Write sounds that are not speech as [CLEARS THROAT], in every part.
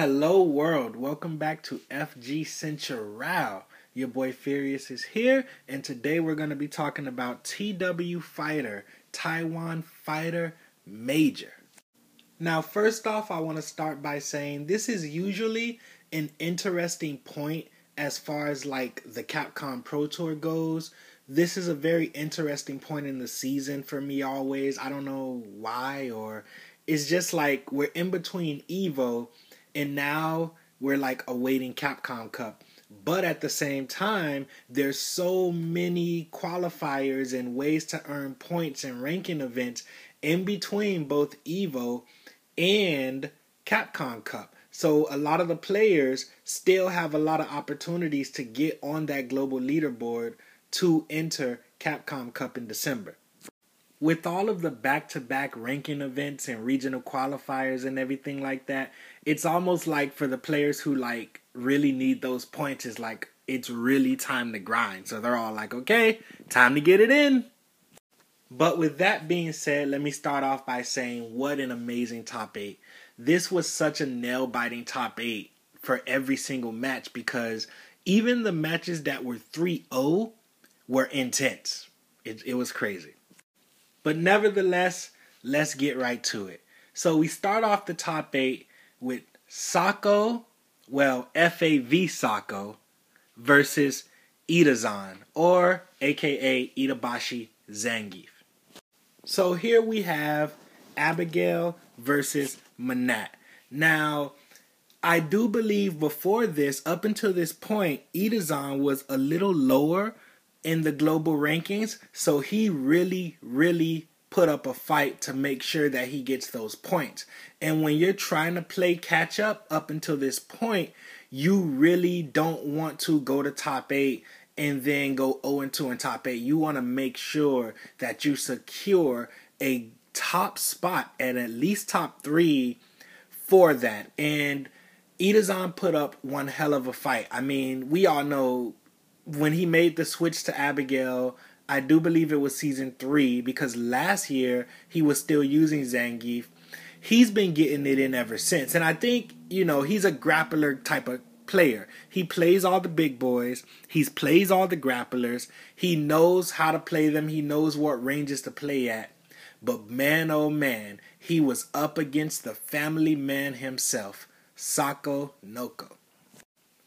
Hello, world. Welcome back to FG Central. Your boy Furious is here, and today we're going to be talking about TW Fighter, Taiwan Fighter Major. Now, first off, I want to start by saying this is usually an interesting point as far as like the Capcom Pro Tour goes. This is a very interesting point in the season for me always. I don't know why or it's just like we're in between Evo and now we're like awaiting Capcom Cup. But at the same time, there's so many qualifiers and ways to earn points and ranking events in between both Evo and Capcom Cup. So a lot of the players still have a lot of opportunities to get on that global leaderboard to enter Capcom Cup in December with all of the back-to-back ranking events and regional qualifiers and everything like that it's almost like for the players who like really need those points is like it's really time to grind. So they're all like okay time to get it in. But with that being said let me start off by saying what an amazing top 8 this was such a nail-biting top 8 for every single match because even the matches that were 3-0 were intense. It, it was crazy but nevertheless, let's get right to it. So we start off the top eight with Sako, well, FAV Sako versus Itazan, or aka Itabashi Zangief. So here we have Abigail versus Menat. Now, I do believe before this, up until this point, Itazan was a little lower in the global rankings. So he really, really put up a fight to make sure that he gets those points. And when you're trying to play catch up up until this point, you really don't want to go to top eight and then go 0 2 in top eight. You want to make sure that you secure a top spot and at least top three for that. And Itazan put up one hell of a fight. I mean, we all know when he made the switch to Abigail, I do believe it was season three because last year he was still using Zangief. He's been getting it in ever since. And I think, you know, he's a grappler type of player. He plays all the big boys. He plays all the grapplers. He knows how to play them. He knows what ranges to play at. But man, oh man, he was up against the family man himself, Sako Noko.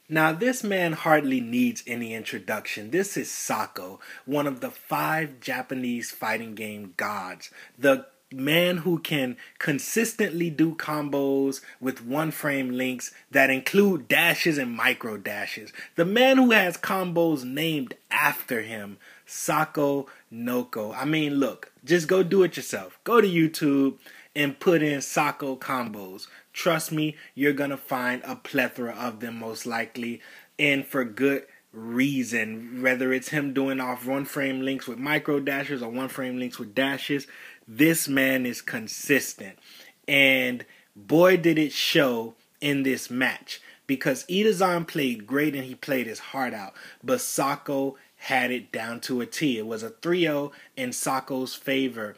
Now, this man hardly needs any introduction. This is Sako, one of the five Japanese fighting game gods. The man who can consistently do combos with one frame links that include dashes and micro dashes. The man who has combos named after him, Sako Noko. I mean, look, just go do it yourself. Go to YouTube and put in Sako combos. Trust me, you're gonna find a plethora of them most likely, and for good reason. Whether it's him doing off one frame links with micro dashes or one frame links with dashes, this man is consistent. And boy, did it show in this match because Itazan played great and he played his heart out, but Sako had it down to a T. It was a 3 0 in Sako's favor.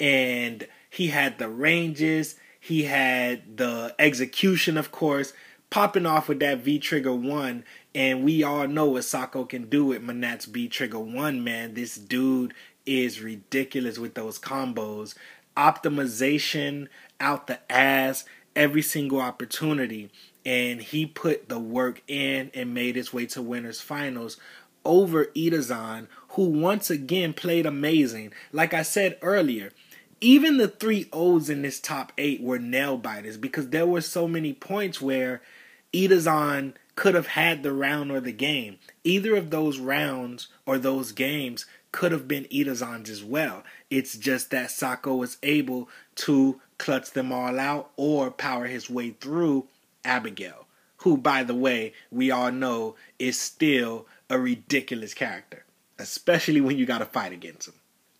And he had the ranges, he had the execution, of course, popping off with that V Trigger 1. And we all know what Sako can do with Menat's V Trigger 1, man. This dude is ridiculous with those combos. Optimization out the ass every single opportunity. And he put the work in and made his way to winners finals over Itazan, who once again played amazing. Like I said earlier, even the three O's in this top eight were nail biters because there were so many points where Itazan could have had the round or the game. Either of those rounds or those games could have been Itazan's as well. It's just that Sako was able to clutch them all out or power his way through Abigail, who, by the way, we all know is still a ridiculous character, especially when you got to fight against him.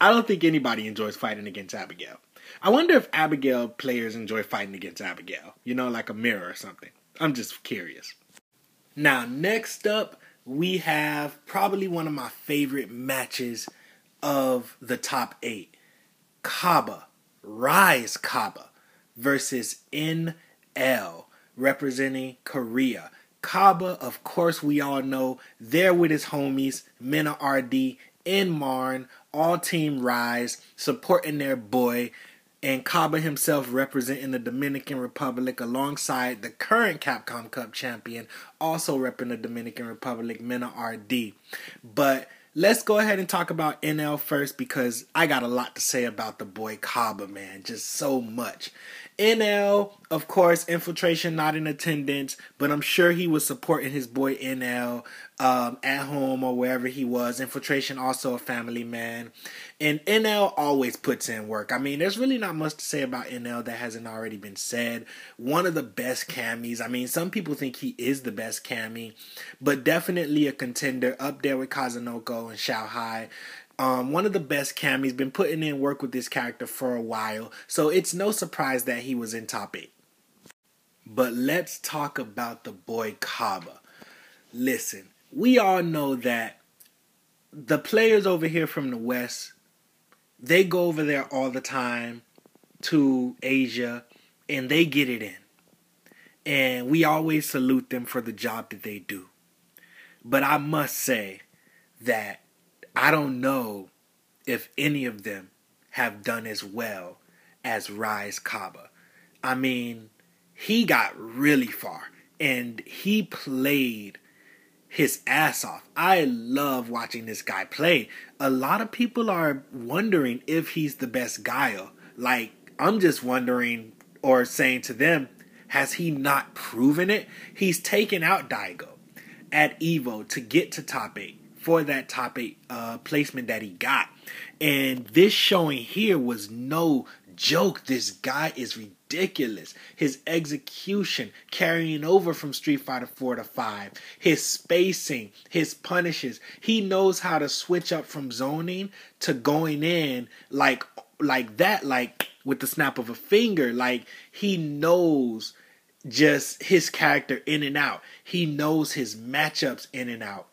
I don't think anybody enjoys fighting against Abigail. I wonder if Abigail players enjoy fighting against Abigail. You know, like a mirror or something. I'm just curious. Now, next up, we have probably one of my favorite matches of the top eight Kaba, Rise Kaba versus NL, representing Korea. Kaba, of course, we all know, there with his homies, Mena RD and Marn, all team Rise, supporting their boy, and Kaba himself representing the Dominican Republic alongside the current Capcom Cup champion, also repping the Dominican Republic, Mena RD. But let's go ahead and talk about NL first because I got a lot to say about the boy Kaba, man. Just so much. NL, of course, infiltration not in attendance, but I'm sure he was supporting his boy NL um, at home or wherever he was. Infiltration also a family man, and NL always puts in work. I mean, there's really not much to say about NL that hasn't already been said. One of the best Camis. I mean, some people think he is the best Cami, but definitely a contender up there with Kazunoko and Xiao Hai. Um, one of the best cam. He's been putting in work with this character for a while, so it's no surprise that he was in top eight. But let's talk about the boy Kaba. Listen, we all know that the players over here from the West, they go over there all the time to Asia and they get it in. And we always salute them for the job that they do. But I must say that I don't know if any of them have done as well as Rise Kaba. I mean, he got really far and he played his ass off. I love watching this guy play. A lot of people are wondering if he's the best Guile. Like, I'm just wondering or saying to them, has he not proven it? He's taken out Daigo at Evo to get to top 8 for that top eight uh, placement that he got. And this showing here was no joke. This guy is ridiculous. His execution carrying over from Street Fighter 4 to 5, his spacing, his punishes. He knows how to switch up from zoning to going in like like that like with the snap of a finger. Like he knows just his character in and out. He knows his matchups in and out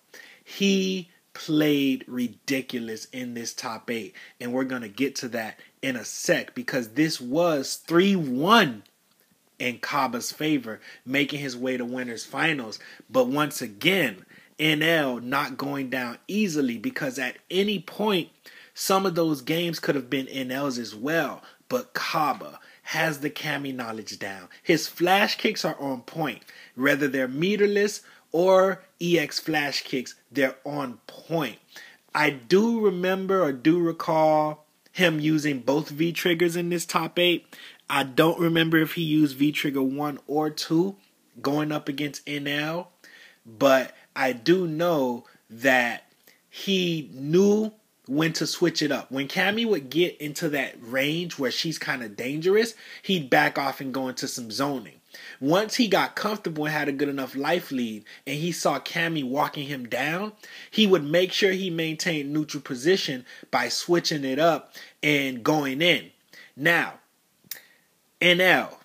he played ridiculous in this top eight. And we're going to get to that in a sec because this was 3 1 in Kaba's favor, making his way to winners finals. But once again, NL not going down easily because at any point, some of those games could have been NL's as well. But Kaba has the Cami knowledge down. His flash kicks are on point, whether they're meterless or EX flash kicks, they're on point. I do remember or do recall him using both V triggers in this top eight. I don't remember if he used V trigger one or two going up against NL, but I do know that he knew when to switch it up. When Cammy would get into that range where she's kind of dangerous, he'd back off and go into some zoning. Once he got comfortable and had a good enough life lead, and he saw Cammy walking him down, he would make sure he maintained neutral position by switching it up and going in. Now, NL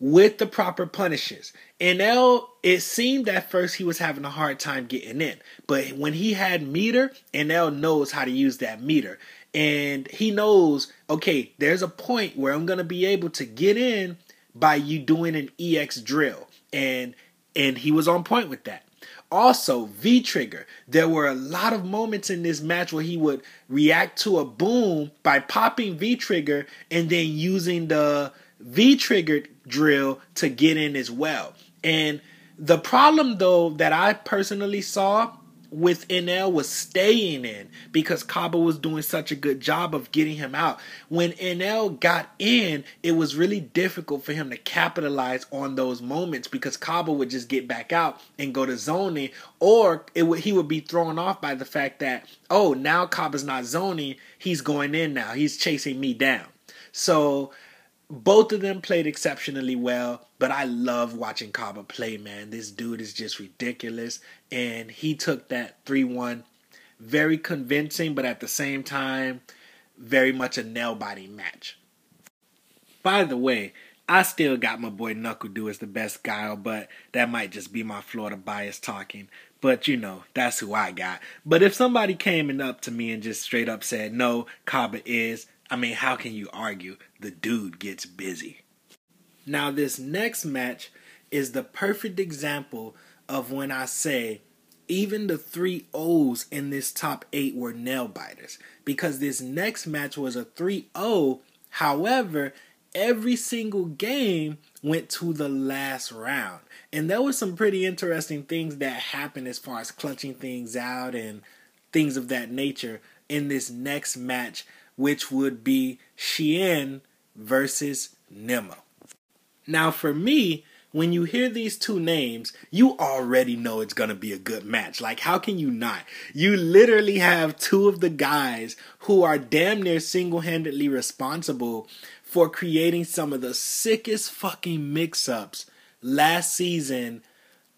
with the proper punishes. NL, it seemed at first he was having a hard time getting in, but when he had meter, NL knows how to use that meter. And he knows, okay, there's a point where I'm going to be able to get in by you doing an EX drill. And and he was on point with that. Also, V Trigger. There were a lot of moments in this match where he would react to a boom by popping V Trigger and then using the V Trigger drill to get in as well. And the problem, though, that I personally saw with NL was staying in because Kaba was doing such a good job of getting him out. When NL got in, it was really difficult for him to capitalize on those moments because Kaba would just get back out and go to zoning, or it would he would be thrown off by the fact that oh now Kaba's not zoning, he's going in now, he's chasing me down. So both of them played exceptionally well, but I love watching Kaba play, man. This dude is just ridiculous. And he took that 3 1 very convincing, but at the same time, very much a nail biting match. By the way, I still got my boy NuckleDu as the best guy, but that might just be my Florida bias talking. But you know, that's who I got. But if somebody came and up to me and just straight up said, no, Kaba is, I mean, how can you argue? The dude gets busy. Now, this next match is the perfect example of when I say even the three O's in this top eight were nail biters because this next match was a 3 0. However, every single game went to the last round. And there were some pretty interesting things that happened as far as clutching things out and things of that nature in this next match, which would be Shien versus Nemo. Now, for me, when you hear these two names, you already know it's going to be a good match. Like, how can you not? You literally have two of the guys who are damn near single handedly responsible for creating some of the sickest fucking mix ups last season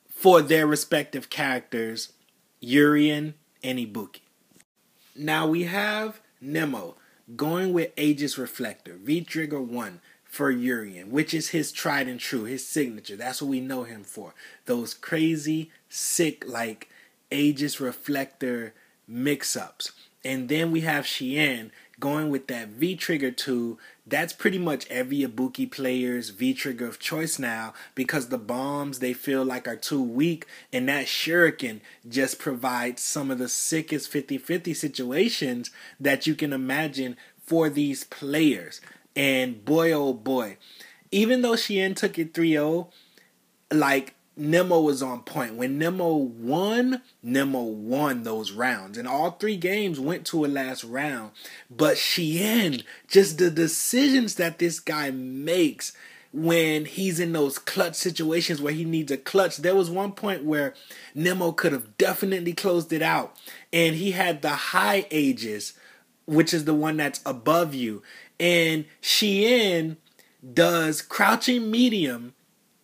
for their respective characters, Urien and Ibuki. Now we have Nemo going with Aegis Reflector, V Trigger 1 for Urien, which is his tried and true, his signature. That's what we know him for. Those crazy, sick, like Aegis Reflector mix ups. And then we have Shien going with that V Trigger 2. That's pretty much every Ibuki player's V Trigger of choice now because the bombs they feel like are too weak. And that Shuriken just provides some of the sickest 50 50 situations that you can imagine for these players. And boy, oh boy, even though Shien took it 3 0, like Nemo was on point. When Nemo won, Nemo won those rounds. And all three games went to a last round. But Shien, just the decisions that this guy makes when he's in those clutch situations where he needs a clutch. There was one point where Nemo could have definitely closed it out. And he had the high Aegis, which is the one that's above you. And Shien does crouching medium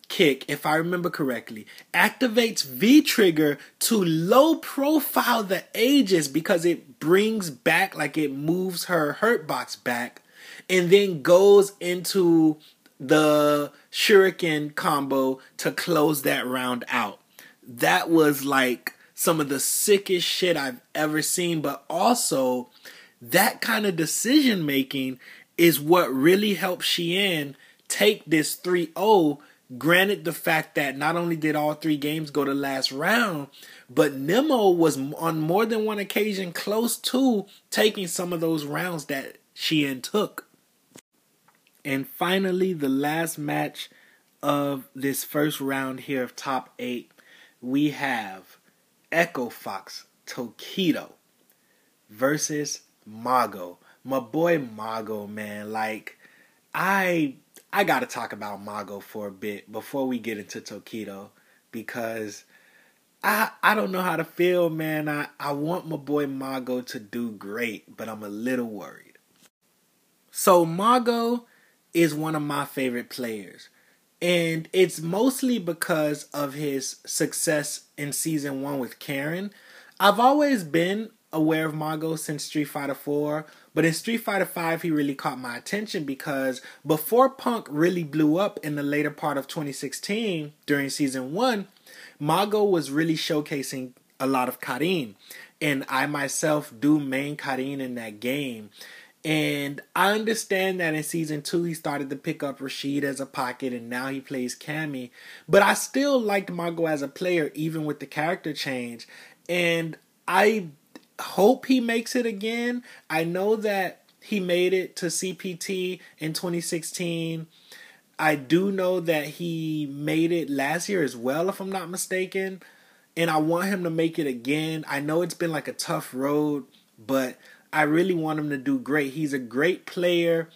kick, if I remember correctly, activates V trigger to low profile the Aegis because it brings back, like it moves her hurt box back, and then goes into the Shuriken combo to close that round out. That was like some of the sickest shit I've ever seen, but also that kind of decision making is what really helped Shien take this 3 0. Granted, the fact that not only did all three games go to last round, but Nemo was on more than one occasion close to taking some of those rounds that Shien took. And finally, the last match of this first round here of top eight, we have Echo Fox Tokido versus Mago my boy Mago, man, like I I gotta talk about Mago for a bit before we get into Tokido because I I don't know how to feel, man. I, I want my boy Mago to do great, but I'm a little worried. So Mago is one of my favorite players. And it's mostly because of his success in season one with Karin. I've always been aware of Mago since Street Fighter 4, but in Street Fighter 5 he really caught my attention because before Punk really blew up in the later part of 2016 during season 1, Mago was really showcasing a lot of Karin. And I myself do main Karin in that game. And I understand that in season two he started to pick up Rashid as a pocket and now he plays Cammy. But I still liked Mago as a player even with the character change. And I hope he makes it again. I know that he made it to CPT in 2016. I do know that he made it last year as well, if I'm not mistaken. And I want him to make it again. I know it's been like a tough road, but I really want him to do great. He's a great player.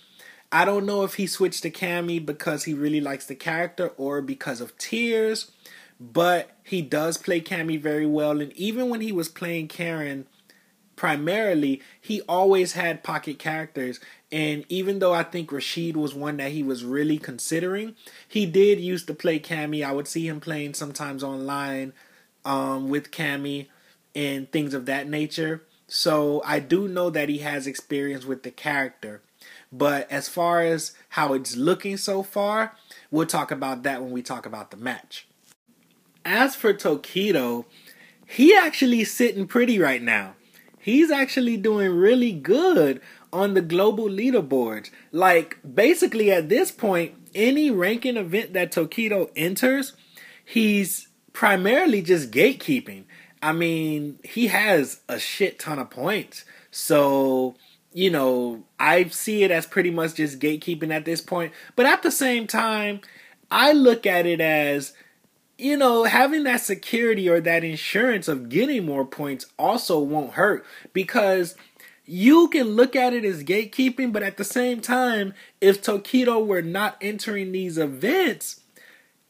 I don't know if he switched to Cammy because he really likes the character or because of tiers, but he does play Cammy very well. And even when he was playing Karin, primarily, he always had pocket characters. And even though I think Rashid was one that he was really considering, he did used to play Cammy. I would see him playing sometimes online um, with Cammy and things of that nature. So I do know that he has experience with the character. But as far as how it's looking so far, we'll talk about that when we talk about the match. As for Tokido, he actually sitting pretty right now he's actually doing really good on the global leaderboards. Like basically at this point, any ranking event that Tokido enters, he's primarily just gatekeeping. I mean, he has a shit ton of points. So, you know, I see it as pretty much just gatekeeping at this point. But at the same time, I look at it as, you know, having that security or that insurance of getting more points also won't hurt because you can look at it as gatekeeping, but at the same time, if Tokido were not entering these events,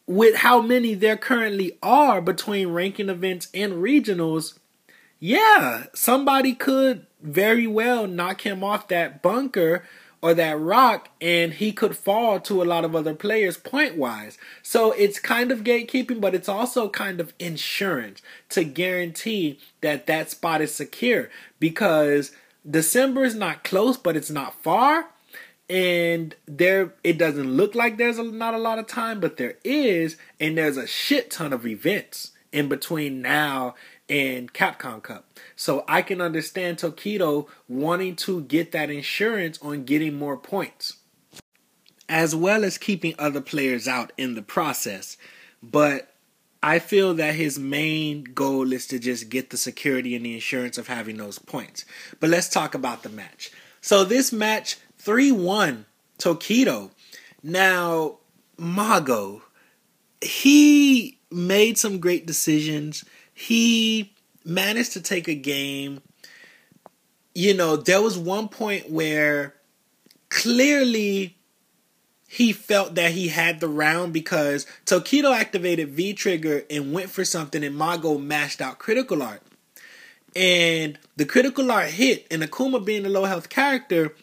with how many there currently are between ranking events and regionals, yeah, somebody could very well knock him off that bunker or that rock and he could fall to a lot of other players point wise. So it's kind of gatekeeping, but it's also kind of insurance to guarantee that that spot is secure because December is not close, but it's not far and there it doesn't look like there's a, not a lot of time but there is and there's a shit ton of events in between now and Capcom Cup. So I can understand Tokido wanting to get that insurance on getting more points as well as keeping other players out in the process. But I feel that his main goal is to just get the security and the insurance of having those points. But let's talk about the match. So this match 3 1 Tokido. Now, Mago, he made some great decisions. He managed to take a game. You know, there was one point where clearly he felt that he had the round because Tokido activated V trigger and went for something, and Mago mashed out critical art. And the critical art hit, and Akuma being a low health character,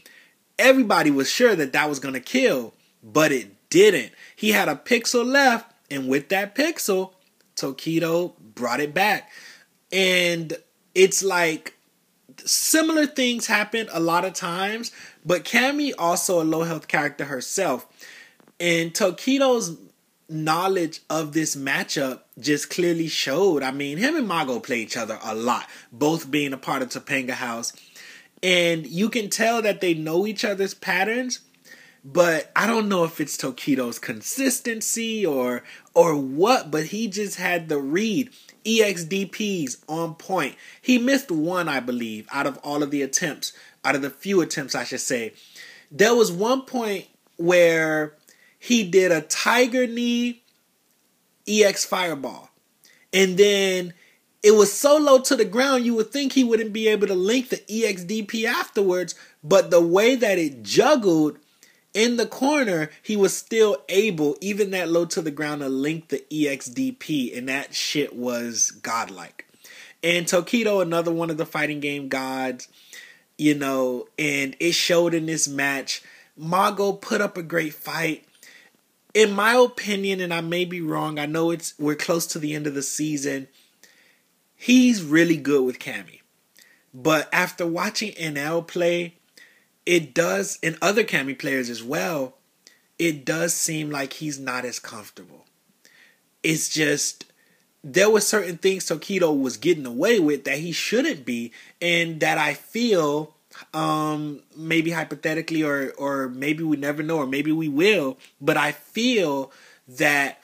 everybody was sure that that was going to kill, but it didn't. He had a pixel left, and with that pixel, Tokido brought it back. And it's like similar things happen a lot of times, but Cammy also a low health character herself. And Tokido's knowledge of this matchup just clearly showed. I mean, him and Mago play each other a lot, both being a part of Topanga House and you can tell that they know each other's patterns but I don't know if it's Tokido's consistency or or what, but he just had the read. EXDPs on point. He missed one, I believe, out of all of the attempts, out of the few attempts, I should say. There was one point where he did a tiger knee EX fireball. And then it was so low to the ground you would think he wouldn't be able to link the EXDP afterwards, but the way that it juggled in the corner, he was still able, even that low to the ground, to link the EXDP, and that shit was godlike. And Tokido, another one of the fighting game gods, you know, and it showed in this match. Mago put up a great fight. In my opinion, and I may be wrong, I know it's we're close to the end of the season he's really good with Cammy. But after watching NL play, it does, and other Cammy players as well, it does seem like he's not as comfortable. It's just there were certain things Tokido was getting away with that he shouldn't be, and that I feel um maybe hypothetically or or maybe we never know or maybe we will but i feel that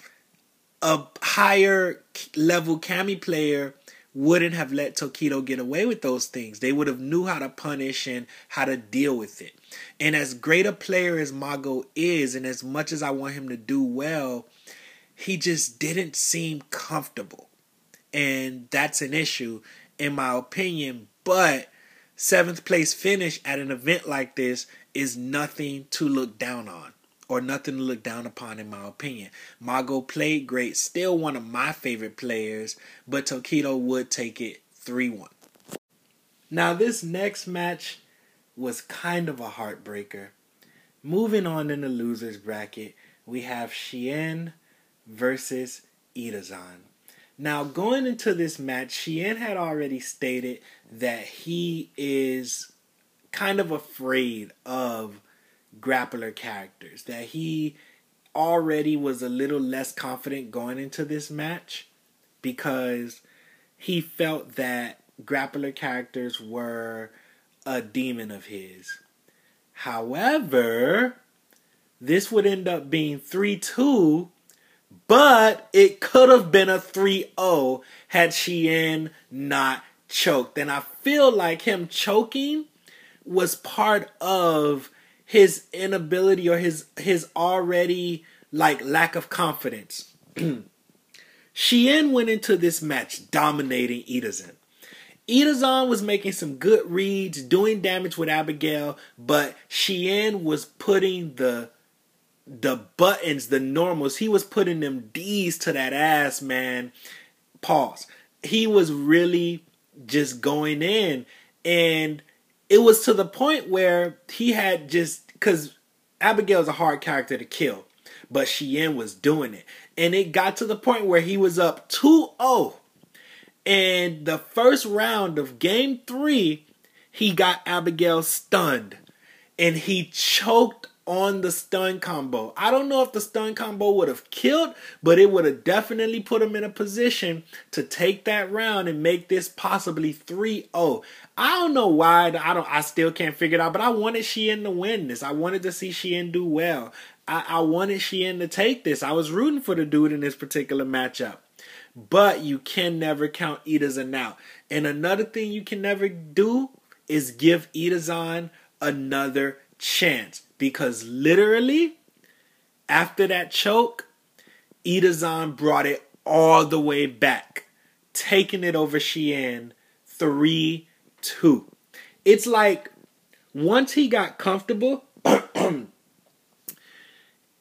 a higher level Cammy player wouldn't have let Tokido get away with those things. They would have knew how to punish and how to deal with it. And as great a player as Mago is, and as much as I want him to do well, he just didn't seem comfortable. And that's an issue, in my opinion. But seventh place finish at an event like this is nothing to look down on or nothing to look down upon, in my opinion. Mago played great, still one of my favorite players, but Tokido would take it 3 1. Now, this next match was kind of a heartbreaker. Moving on in the losers bracket, we have Shien versus Itazan. Now, going into this match, Shien had already stated that he is kind of afraid of grappler characters. That he already was a little less confident going into this match because he felt that grappler characters were a demon of his. However, this would end up being 3 2, But it could have been a 3-0 had Cheyenne not choked. And I feel like him choking was part of his inability or his his already like lack of confidence. [CLEARS THROAT] Cheyenne went into this match dominating Itazan. Itazan was making some good reads, doing damage with Abigail, but Cheyenne was putting the the buttons, the normals, he was putting them D's to that ass, man. Pause. He was really just going in. And it was to the point where he had just because Abigail Abigail's a hard character to kill, but Cheyenne was doing it. And it got to the point where he was up 2 0 and the first round of game three, he got Abigail stunned. And he choked on the stun combo. I don't know if the stun combo would have killed, but it would have definitely put him in a position to take that round and make this possibly 3-0. I don't know why. I don't I still can't figure it out, but I wanted Cheyenne to win this. I wanted to see Cheyenne do well. I, I wanted Cheyenne to take this. I was rooting for the dude in this particular matchup. But you can never count Itazan out. And another thing you can never do is give Itazan another chance. Because literally, after that choke, Itazan brought it all the way back, taking it over Cheyenne 3 2. It's like once he got comfortable, [CLEARS THROAT] it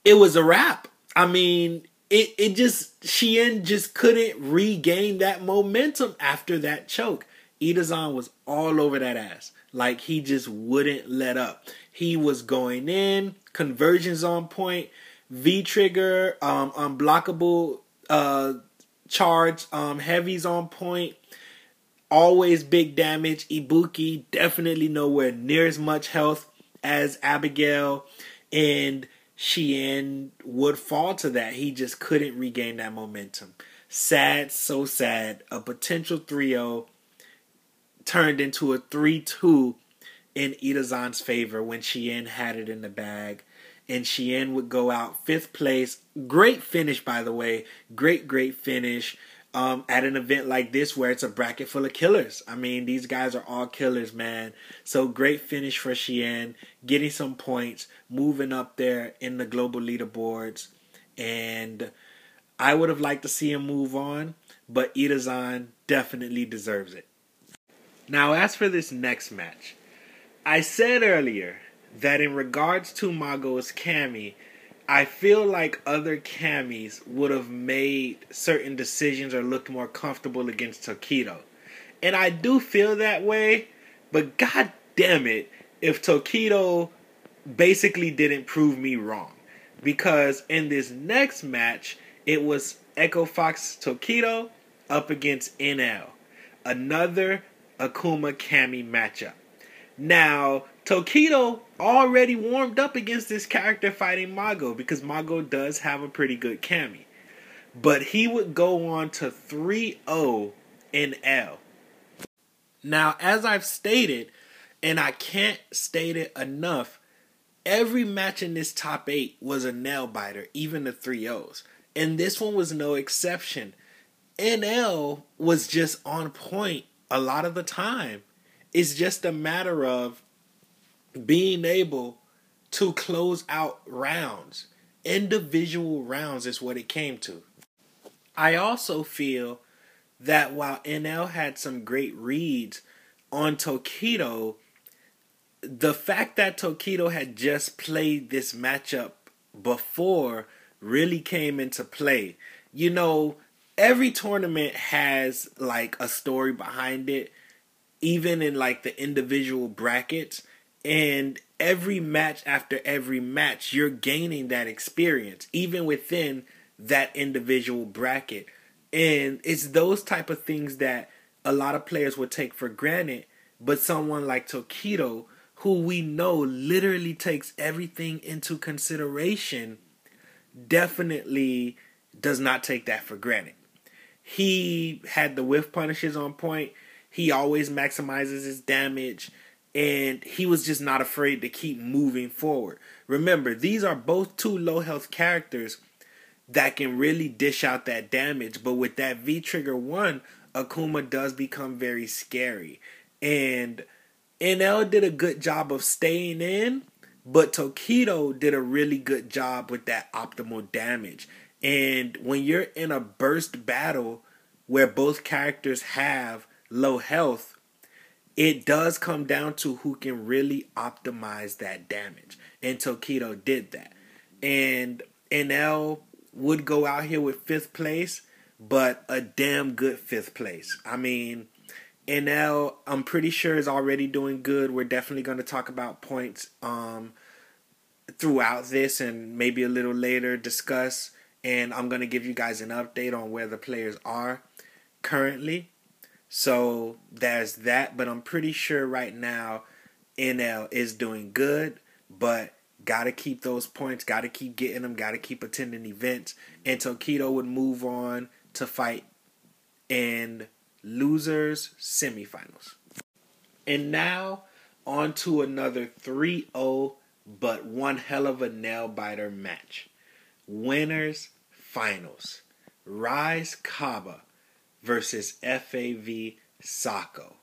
was a wrap. I mean, it it just Cheyenne just couldn't regain that momentum after that choke. Itazan was all over that ass. Like he just wouldn't let up. He was going in, conversions on point, V trigger, um, unblockable uh charge, um, heavies on point, always big damage. Ibuki definitely nowhere near as much health as Abigail, and Cheyenne would fall to that. He just couldn't regain that momentum. Sad, so sad. A potential 3 0 turned into a 3 2 in Itazan's favor when Cheyenne had it in the bag. And Cheyenne would go out fifth place. Great finish, by the way. Great, great finish um, at an event like this where it's a bracket full of killers. I mean, these guys are all killers, man. So great finish for Cheyenne, getting some points, moving up there in the global leaderboards. And I would have liked to see him move on, but Itazan definitely deserves it. Now, as for this next match, I said earlier that in regards to Mago's Cammy, I feel like other camis would have made certain decisions or looked more comfortable against Tokido. And I do feel that way, but god damn it, if Tokido basically didn't prove me wrong. Because in this next match, it was Echo Fox Tokido up against NL. Another Akuma Cammy matchup. Now, Tokido already warmed up against this character fighting Mago because Mago does have a pretty good Cammy. But he would go on to 3 0 NL. Now, as I've stated, and I can't state it enough, every match in this top 8 was a nail biter, even the 3 O's. And this one was no exception. NL was just on point a lot of the time. It's just a matter of being able to close out rounds. Individual rounds is what it came to. I also feel that while NL had some great reads on Tokido, the fact that Tokido had just played this matchup before really came into play. You know, every tournament has like a story behind it even in like the individual brackets and every match after every match you're gaining that experience even within that individual bracket. And it's those type of things that a lot of players would take for granted but someone like Tokido who we know literally takes everything into consideration definitely does not take that for granted. He had the whiff punishes on point he always maximizes his damage, and he was just not afraid to keep moving forward. Remember, these are both two low health characters that can really dish out that damage. But with that V Trigger 1, Akuma does become very scary. And NL did a good job of staying in, but Tokido did a really good job with that optimal damage. And when you're in a burst battle where both characters have low health, it does come down to who can really optimize that damage. And Tokido did that. And NL would go out here with fifth place, but a damn good fifth place. I mean, NL, I'm pretty sure is already doing good. We're definitely going to talk about points um, throughout this and maybe a little later discuss. And I'm going to give you guys an update on where the players are currently. So there's that. But I'm pretty sure right now NL is doing good. But got to keep those points, got to keep getting them, got to keep attending events. And Tokido would move on to fight in losers semifinals. And now on to another 3 0, but one hell of a nail biter match. Winners finals. Rise Kaba versus FAV Sako.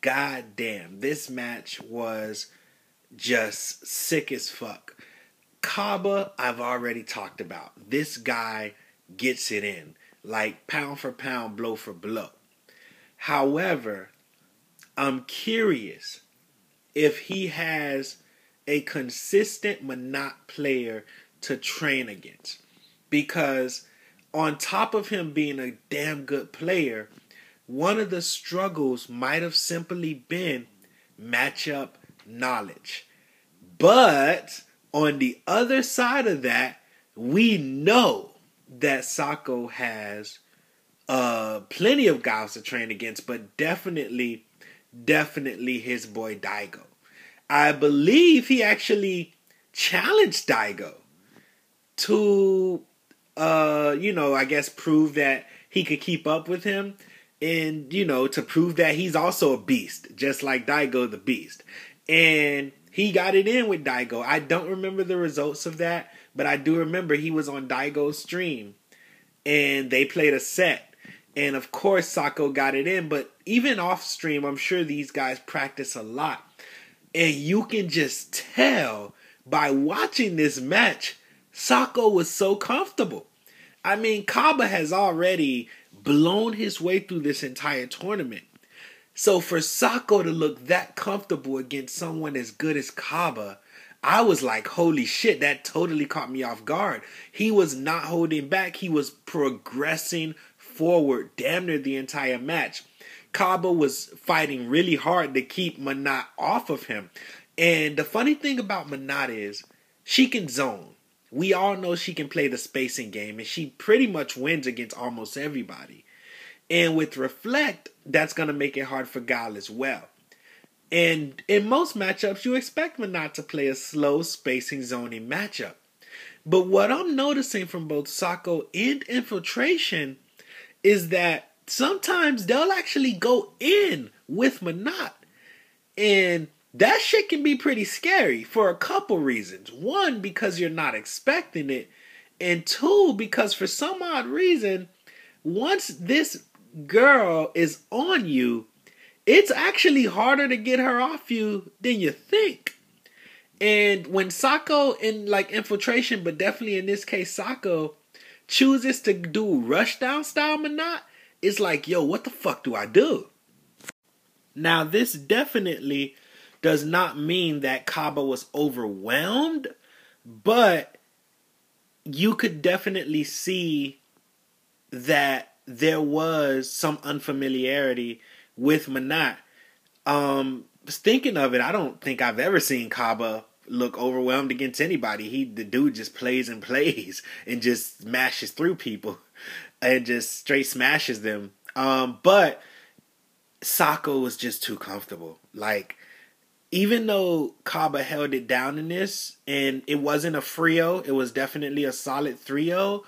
God damn, this match was just sick as fuck. Kaba, I've already talked about. This guy gets it in, like pound for pound, blow for blow. However, I'm curious if he has a consistent Menat player to train against. Because on top of him being a damn good player, one of the struggles might have simply been matchup knowledge. But on the other side of that, we know that Sako has uh, plenty of guys to train against, but definitely, definitely his boy Daigo. I believe he actually challenged Daigo to, uh, you know, I guess prove that he could keep up with him and, you know, to prove that he's also a beast, just like Daigo the beast. And he got it in with Daigo. I don't remember the results of that, but I do remember he was on Daigo's stream and they played a set and of course, Sako got it in, but even off stream, I'm sure these guys practice a lot. And you can just tell by watching this match, Sako was so comfortable. I mean, Kaba has already blown his way through this entire tournament. So for Sako to look that comfortable against someone as good as Kaba, I was like, holy shit, that totally caught me off guard. He was not holding back, he was progressing forward damn near the entire match. Kaba was fighting really hard to keep Menat off of him. And the funny thing about Menat is she can zone. We all know she can play the spacing game, and she pretty much wins against almost everybody. And with Reflect, that's going to make it hard for Guile as well. And in most matchups, you expect Menat to play a slow spacing zoning matchup. But what I'm noticing from both Sako and Infiltration is that sometimes they'll actually go in with Menat. And that shit can be pretty scary for a couple reasons. One, because you're not expecting it. And two, because for some odd reason, once this girl is on you, it's actually harder to get her off you than you think. And when Sako in like infiltration, but definitely in this case Sako, chooses to do rushdown style Menat, it's like, yo, what the fuck do I do? Now, this definitely does not mean that Kaba was overwhelmed, but you could definitely see that there was some unfamiliarity with Menat. Um, thinking of it, I don't think I've ever seen Kaba look overwhelmed against anybody. He the dude just plays and plays and just smashes through people and just straight smashes them. Um, but Sako was just too comfortable. Like even though Kaba held it down in this and it wasn't a frio, it was definitely a solid 3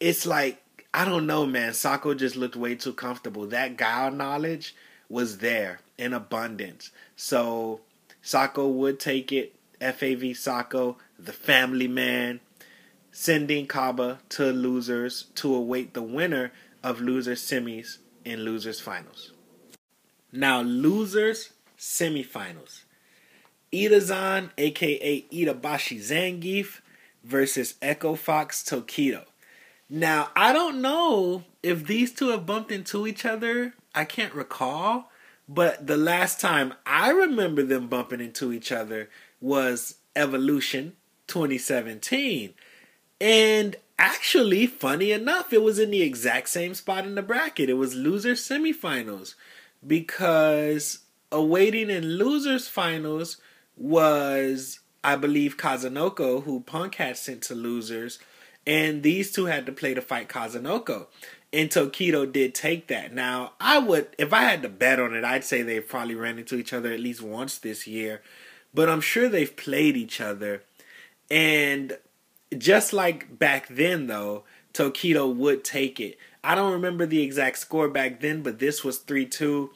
It's like I don't know, man. Sako just looked way too comfortable. That guile knowledge was there in abundance. So Sako would take it. FAV Sako, the family man. sending Kaba to losers to await the winner of losers semis and losers finals. Now, losers semifinals. Itazan, aka Itabashi Zangief, versus Echo Fox Tokido. Now, I don't know if these two have bumped into each other. I can't recall. But the last time I remember them bumping into each other was Evolution 2017. And actually, funny enough, it was in the exact same spot in the bracket. It was losers semifinals because awaiting in losers finals was, I believe, Kazunoko, who Punk had sent to losers, and these two had to play to fight Kazunoko. And Tokido did take that. Now, I would, if I had to bet on it, I'd say they've probably ran into each other at least once this year. But I'm sure they've played each other. And just like back then, though, Tokido would take it. I don't remember the exact score back then, but this was 3 2.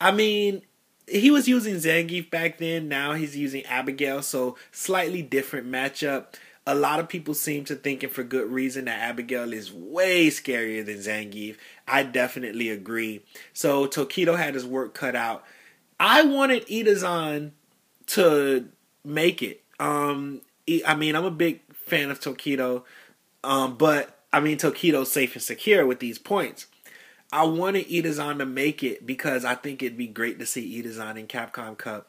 I mean, he was using Zangief back then. Now he's using Abigail, so slightly different matchup. A lot of people seem to think, and for good reason, that Abigail is way scarier than Zangief. I definitely agree. So Tokido had his work cut out. I wanted Itazan to make it. Um, I mean, I'm a big fan of Tokido, um, but I mean, Tokido's safe and secure with these points. I wanted Itazan to make it because I think it'd be great to see Itazan in Capcom Cup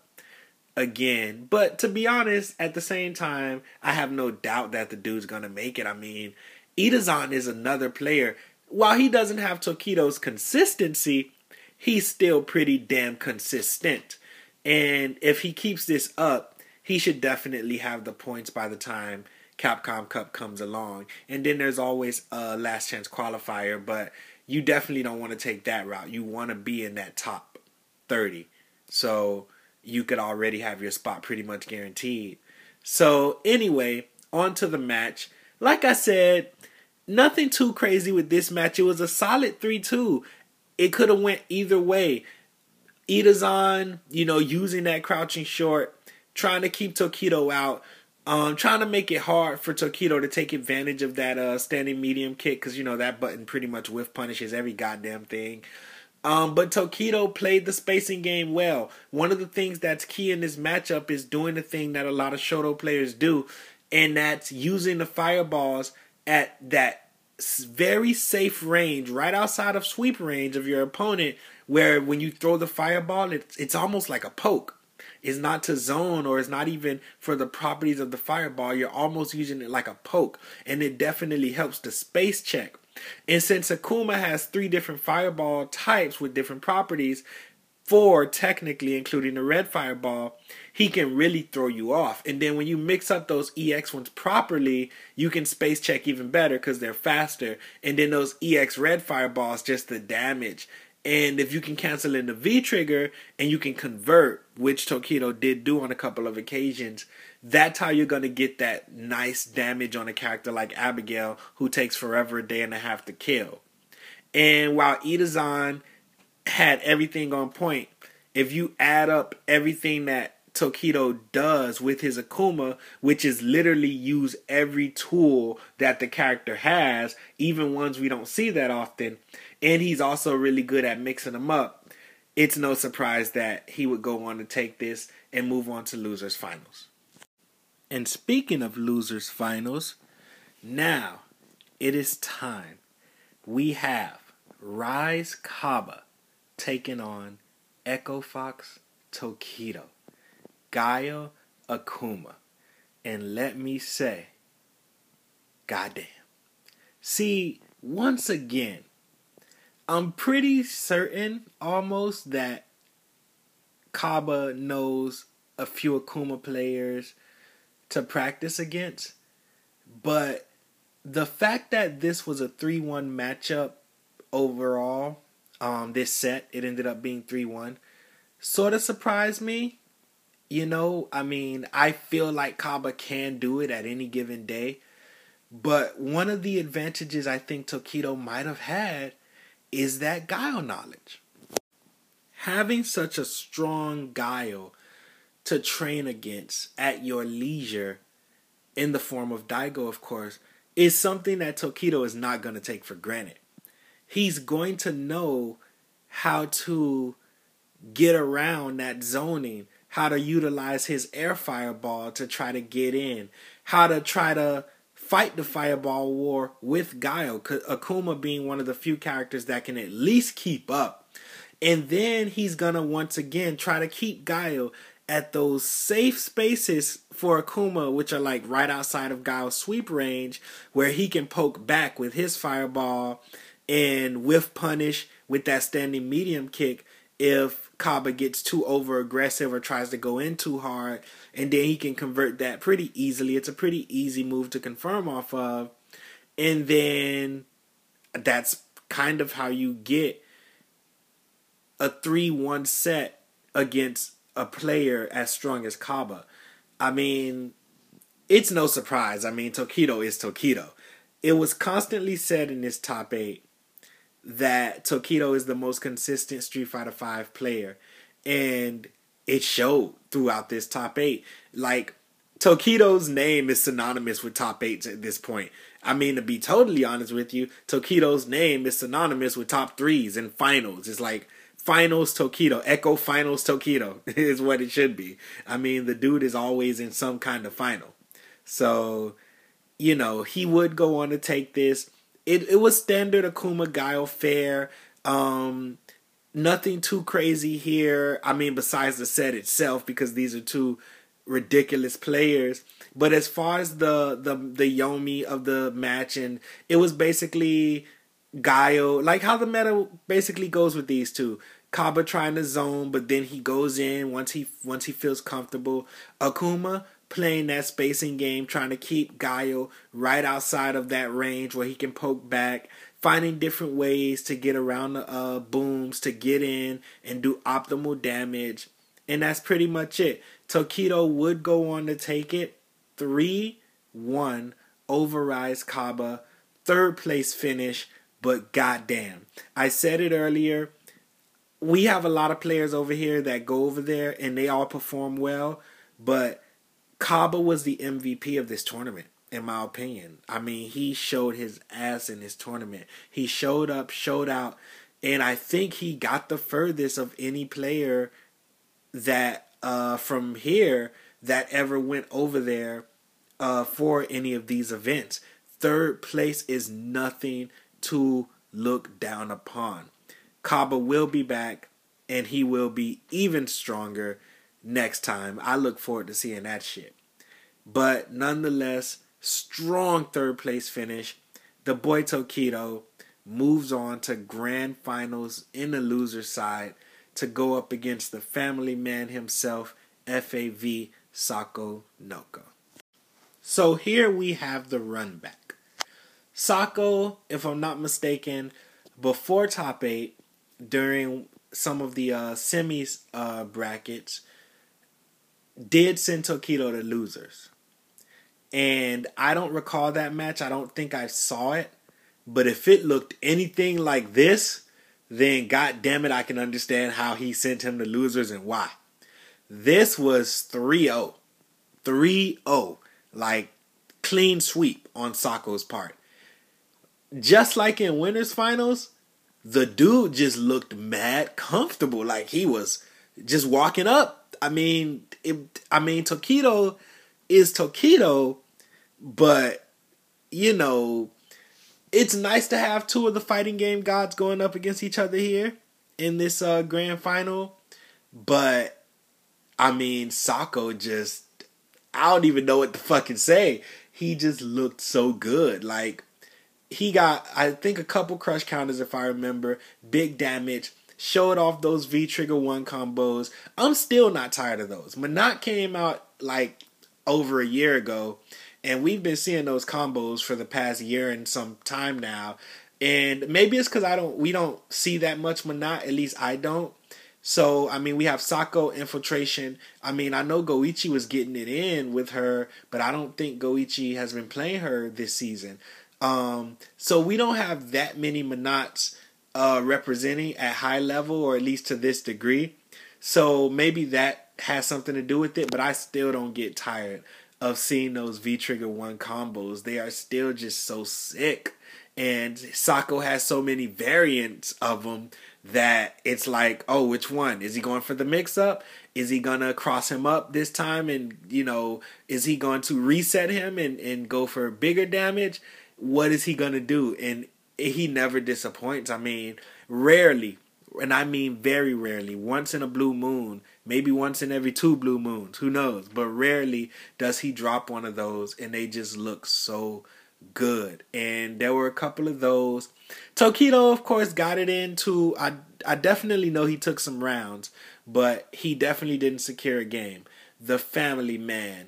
again. But to be honest, at the same time, I have no doubt that the dude's gonna make it. I mean, Itazan is another player. While he doesn't have Tokido's consistency, he's still pretty damn consistent. And if he keeps this up, he should definitely have the points by the time Capcom Cup comes along. And then there's always a last chance qualifier, but you definitely don't want to take that route. You want to be in that top 30. So you could already have your spot pretty much guaranteed. So, anyway, on to the match. Like I said, nothing too crazy with this match. It was a solid 3-2. It could have went either way. Itazan, you know, using that crouching short, trying to keep Tokido out, um, trying to make it hard for Tokido to take advantage of that uh, standing medium kick because you know that button pretty much whiff punishes every goddamn thing. Um, but Tokido played the spacing game well. One of the things that's key in this matchup is doing the thing that a lot of Shoto players do, and that's using the fireballs at that very safe range, right outside of sweep range of your opponent, where when you throw the fireball, it's, it's almost like a poke. It's not to zone or it's not even for the properties of the fireball. You're almost using it like a poke, and it definitely helps the space check and since Akuma has three different fireball types with different properties, four technically, including the red fireball, he can really throw you off. And then when you mix up those EX ones properly, you can space check even better because they're faster. And then those EX red fireballs, just the damage. And if you can cancel in the V trigger and you can convert, which Tokido did do on a couple of occasions, that's how you're going to get that nice damage on a character like Abigail, who takes forever a day and a half to kill. And while Itazan had everything on point, if you add up everything that Tokido does with his Akuma, which is literally use every tool that the character has, even ones we don't see that often, and he's also really good at mixing them up. It's no surprise that he would go on to take this and move on to losers finals. And speaking of losers finals, now it is time. We have Rise Kaba taking on Echo Fox Tokido, Guile Akuma. And let me say, goddamn. See, once again, I'm pretty certain almost that Kaba knows a few Akuma players to practice against. But the fact that this was a 3 1 matchup overall, um, this set, it ended up being 3 1, sort of surprised me. You know, I mean, I feel like Kaba can do it at any given day. But one of the advantages I think Tokido might have had is that guile knowledge. Having such a strong guile to train against at your leisure, in the form of Daigo, of course, is something that Tokido is not going to take for granted. He's going to know how to get around that zoning, how to utilize his air fireball to try to get in, how to try to fight the fireball war with Guile, Akuma being one of the few characters that can at least keep up. And then he's going to once again try to keep Guile at those safe spaces for Akuma, which are like right outside of Guile's sweep range, where he can poke back with his fireball and whiff punish with that standing medium kick if Kaba gets too over aggressive or tries to go in too hard, and then he can convert that pretty easily. It's a pretty easy move to confirm off of, and then that's kind of how you get a 3 1 set against a player as strong as Kaba. I mean, it's no surprise. I mean, Tokido is Tokido. It was constantly said in this top eight that Tokido is the most consistent Street Fighter V player, and it showed throughout this top eight. Like Tokido's name is synonymous with top eights at this point. I mean, to be totally honest with you, Tokido's name is synonymous with top threes and finals. It's like finals Tokido, Echo finals Tokido [LAUGHS] is what it should be. I mean, the dude is always in some kind of final. So, you know, he would go on to take this it it was standard Akuma Guile fair. Um, nothing too crazy here. I mean, besides the set itself, because these are two ridiculous players. But as far as the the the Yomi of the match, and it was basically Guile, like how the meta basically goes with these two. Kaba trying to zone, but then he goes in once he once he feels comfortable. Akuma playing that spacing game, trying to keep Guile right outside of that range where he can poke back, finding different ways to get around the uh, booms, to get in and do optimal damage. And that's pretty much it. Tokido would go on to take it 3 1 over Rise Kaba, third place finish, but goddamn. I said it earlier. We have a lot of players over here that go over there and they all perform well, but Kaba was the MVP of this tournament, in my opinion. I mean, he showed his ass in this tournament. He showed up, showed out, and I think he got the furthest of any player that uh, from here that ever went over there uh, for any of these events. Third place is nothing to look down upon. Kaba will be back, and he will be even stronger next time. I look forward to seeing that shit. But nonetheless, strong third place finish. The boy Tokido moves on to grand finals in the loser side to go up against the family man himself, FAV Sako Noka. So here we have the run back. Sako, if I'm not mistaken, before top eight, during some of the uh, semis uh, brackets, did send Tokido to losers. And I don't recall that match. I don't think I saw it. But if it looked anything like this, then god damn it, I can understand how he sent him to losers and why. This was 3 0. 3 0. Like clean sweep on Sako's part. Just like in winners finals, the dude just looked mad comfortable. Like he was just walking up I mean, it, I mean, Tokido is Tokido, but you know, it's nice to have two of the fighting game gods going up against each other here in this uh, grand final. But I mean, Sako just I don't even know what to fucking say. He just looked so good. Like he got I think a couple crush counters if I remember, big damage showed off those V Trigger 1 combos. I'm still not tired of those. Menat came out like over a year ago, and we've been seeing those combos for the past year and some time now. And maybe it's because I don't we don't see that much Menat, at least I don't. So I mean we have Sako infiltration. I mean I know Goichi was getting it in with her, but I don't think Goichi has been playing her this season. Um, so we don't have that many Menats uh, representing at high level or at least to this degree. So maybe that has something to do with it, but I still don't get tired of seeing those V Trigger 1 combos. They are still just so sick. And Sako has so many variants of them that it's like, oh, which one? Is he going for the mix up? Is he gonna cross him up this time and you know, is he going to reset him and, and go for bigger damage? What is he gonna do? And he never disappoints. I mean, rarely, and I mean very rarely, once in a blue moon, maybe once in every two blue moons, who knows? But rarely does he drop one of those and they just look so good. And there were a couple of those. Tokido, of course, got it into. I I definitely know he took some rounds, but he definitely didn't secure a game. The Family Man,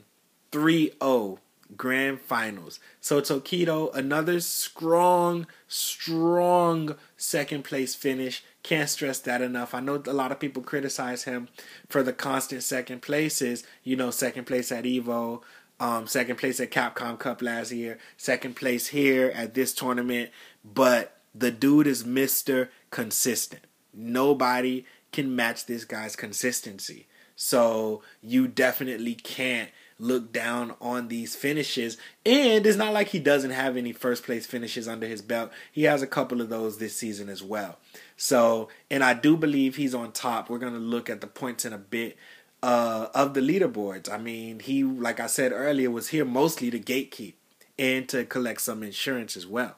3-0 grand finals. So Tokido, another strong, strong second place finish. Can't stress that enough. I know a lot of people criticize him for the constant second places. You know, second place at Evo, um, second place at Capcom Cup last year, second place here at this tournament. But the dude is Mr. Consistent. Nobody can match this guy's consistency. So you definitely can't look down on these finishes. And it's not like he doesn't have any first place finishes under his belt. He has a couple of those this season as well. So, and I do believe he's on top. We're going to look at the points in a bit uh, of the leaderboards. I mean, he, like I said earlier, was here mostly to gatekeep and to collect some insurance as well.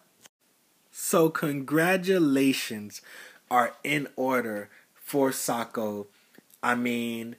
So, congratulations are in order for Sako. I mean,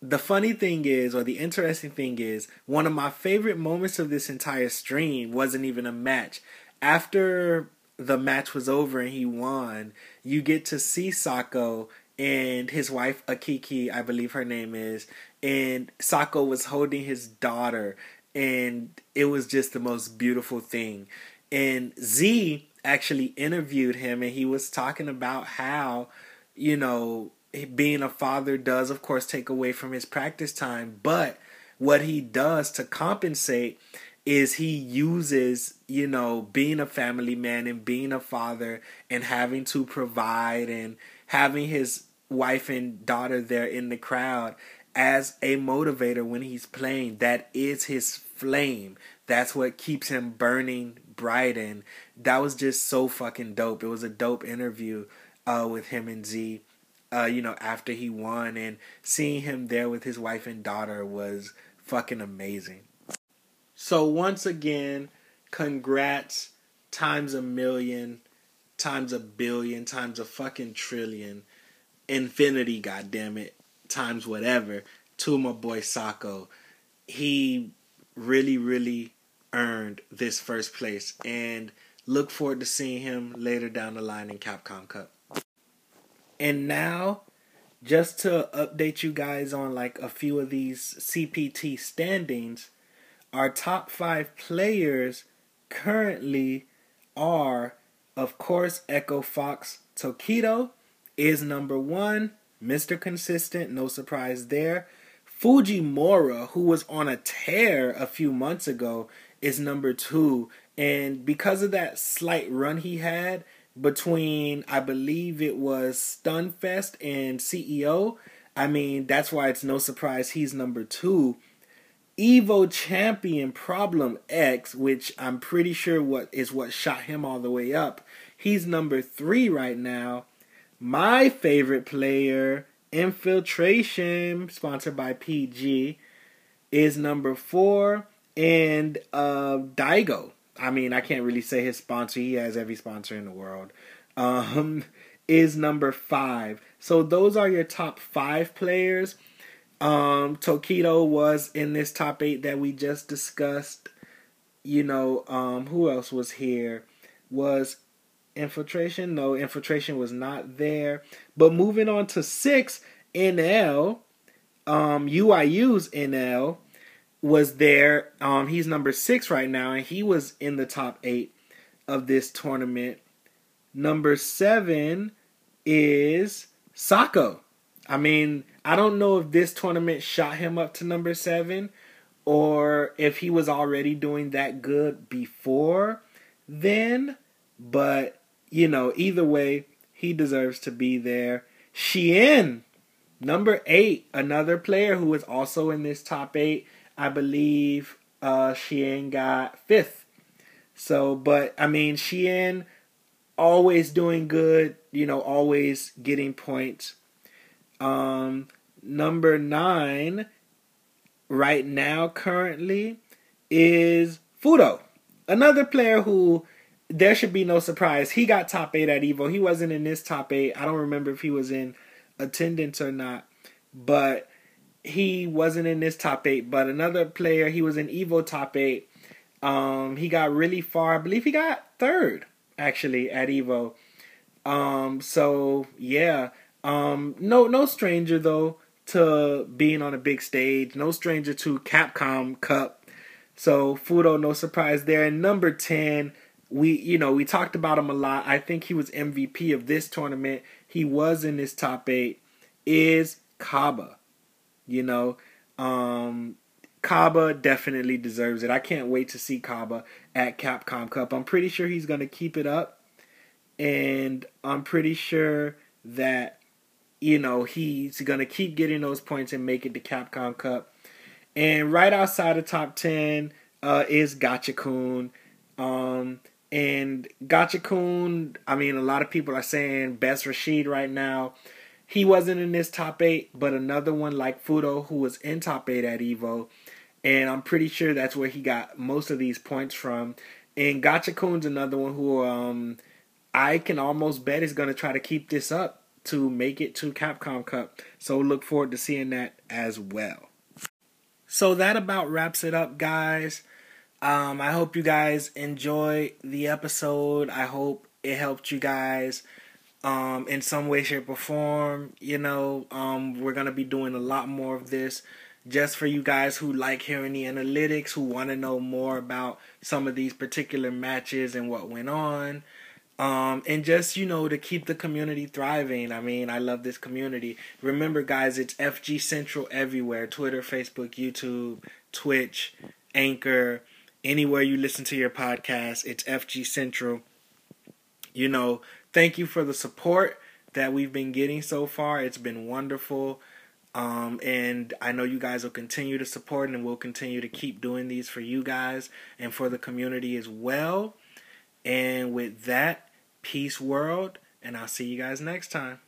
the funny thing is, or the interesting thing is, one of my favorite moments of this entire stream wasn't even a match. After the match was over and he won, you get to see Sako and his wife Akiki, I believe her name is, and Sako was holding his daughter, and it was just the most beautiful thing. And Z actually interviewed him, and he was talking about how, you know, being a father does, of course, take away from his practice time, but what he does to compensate is he uses, you know, being a family man and being a father and having to provide and having his wife and daughter there in the crowd as a motivator when he's playing. That is his flame. That's what keeps him burning bright. And that was just so fucking dope. It was a dope interview uh, with him and Z uh, you know, after he won and seeing him there with his wife and daughter was fucking amazing. So once again, congrats times a million, times a billion, times a fucking trillion, infinity, goddamn it, times whatever, to my boy Sako. He really, really earned this first place and look forward to seeing him later down the line in Capcom Cup. And now, just to update you guys on like a few of these CPT standings, our top five players currently are, of course, Echo Fox Tokido is number one. Mr. Consistent, no surprise there. Fujimura, who was on a tear a few months ago, is number two. And because of that slight run he had, between I believe it was Stunfest and CEO. I mean, that's why it's no surprise he's number two. Evo champion Problem X, which I'm pretty sure what is what shot him all the way up. He's number three right now. My favorite player, Infiltration, sponsored by PG, is number four, and uh, Daigo I mean, I can't really say his sponsor. He has every sponsor in the world. Um, [LAUGHS] is number five. So those are your top five players. Um, Tokido was in this top eight that we just discussed. You know, um, who else was here? Was Infiltration? No, Infiltration was not there. But moving on to six, NL, um, UYU's NL was there. Um, he's number six right now, and he was in the top eight of this tournament. Number seven is Sako. I mean, I don't know if this tournament shot him up to number seven or if he was already doing that good before then, but you know, either way, he deserves to be there. Xian, number eight, another player who is also in this top eight I believe uh, Xian got fifth. So, but I mean, Xian always doing good, you know, always getting points. Um, number nine, right now, currently, is Fudo. Another player who there should be no surprise. He got top eight at Evo. He wasn't in this top eight. I don't remember if he was in attendance or not, but he wasn't in this top eight. But another player, he was in Evo top eight. Um, he got really far. I believe he got third actually at Evo. Um, so yeah, um, no, no stranger though to being on a big stage. No stranger to Capcom Cup. So Fudo, no surprise there. And number ten, we you know we talked about him a lot. I think he was MVP of this tournament. He was in this top eight. Is Kaba, you know, um, Kaba definitely deserves it. I can't wait to see Kaba at Capcom Cup. I'm pretty sure he's going to keep it up, and I'm pretty sure that you know he's going to keep getting those points and make it to Capcom Cup. And right outside of top ten uh, is Gachikun. Um, and Gachikun, I mean, a lot of people are saying best Rashid right now. He wasn't in this top eight, but another one like Fudo who was in top eight at Evo. And I'm pretty sure that's where he got most of these points from. And Gachikun's another one who um, I can almost bet is going to try to keep this up to make it to Capcom Cup. So look forward to seeing that as well. So that about wraps it up, guys. Um, I hope you guys enjoy the episode. I hope it helped you guys um, in some way, shape, or form. You know, um, we're gonna be doing a lot more of this just for you guys who like hearing the analytics, who want to know more about some of these particular matches and what went on. Um, and just you know to keep the community thriving. I mean, I love this community. Remember, guys, it's FG Central everywhere: Twitter, Facebook, YouTube, Twitch, Anchor anywhere you listen to your podcast. It's FG Central. You know, thank you for the support that we've been getting so far. It's been wonderful. Um, and I know you guys will continue to support and we'll continue to keep doing these for you guys and for the community as well. And with that, peace world, and I'll see you guys next time.